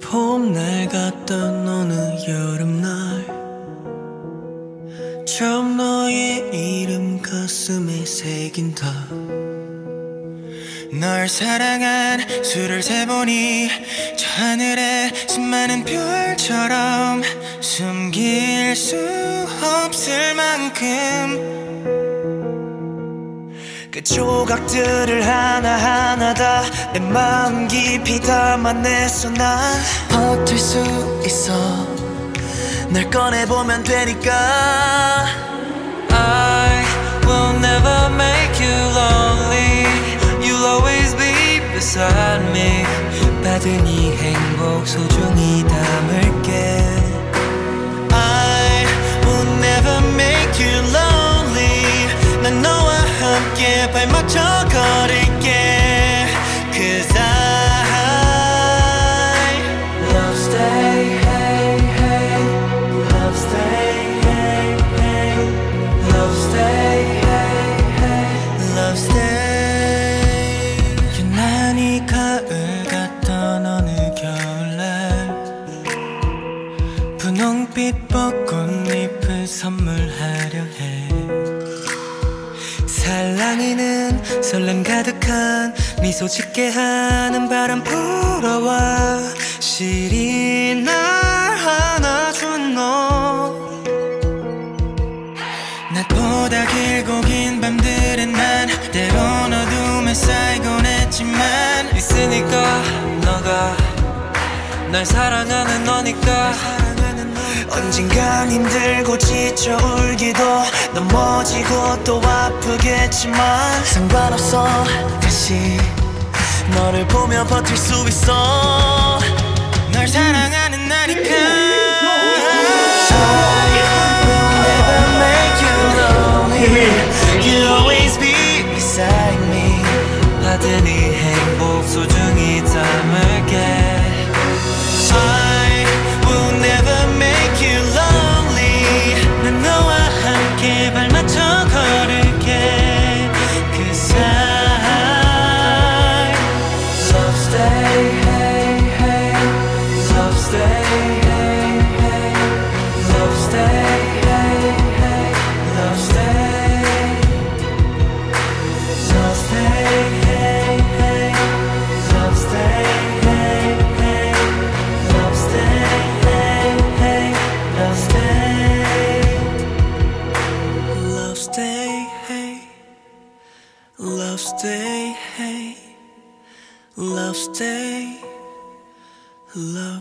봄날 같던 어느 여름날 처음 너의 이름 가슴에 새긴다 널 사랑한 수를 세보니 저 하늘에 수많은 별처럼 숨길 수 없을 만큼 그 조각들을 하나하나 다 내 마음 깊이 담아냈어 난 버틸 수 있어. 널 꺼내보면 되니까 받은 이 행복 소중히 담을게. I will never make you lonely 난 너와 함께 발맞춰 걸을 분홍빛 벚꽃잎을 선물하려 해. 살랑이는 설렘 가득한 미소 짓게 하는 바람 불어와. 시리 날 안아준 너. 낮보다 길고 긴 밤들은 난 때론 어둠에 쌓이곤 했지만 있으니까 너가 날 사랑하는 너니까 언젠간 힘들고 지쳐 울기도 넘어지고 또 아프겠지만 상관없어. 다시 너를 보며 버틸 수 있어. 널 사랑하는 나니까. You always be beside me. 받은 이 Love stay, hey, love stay, love.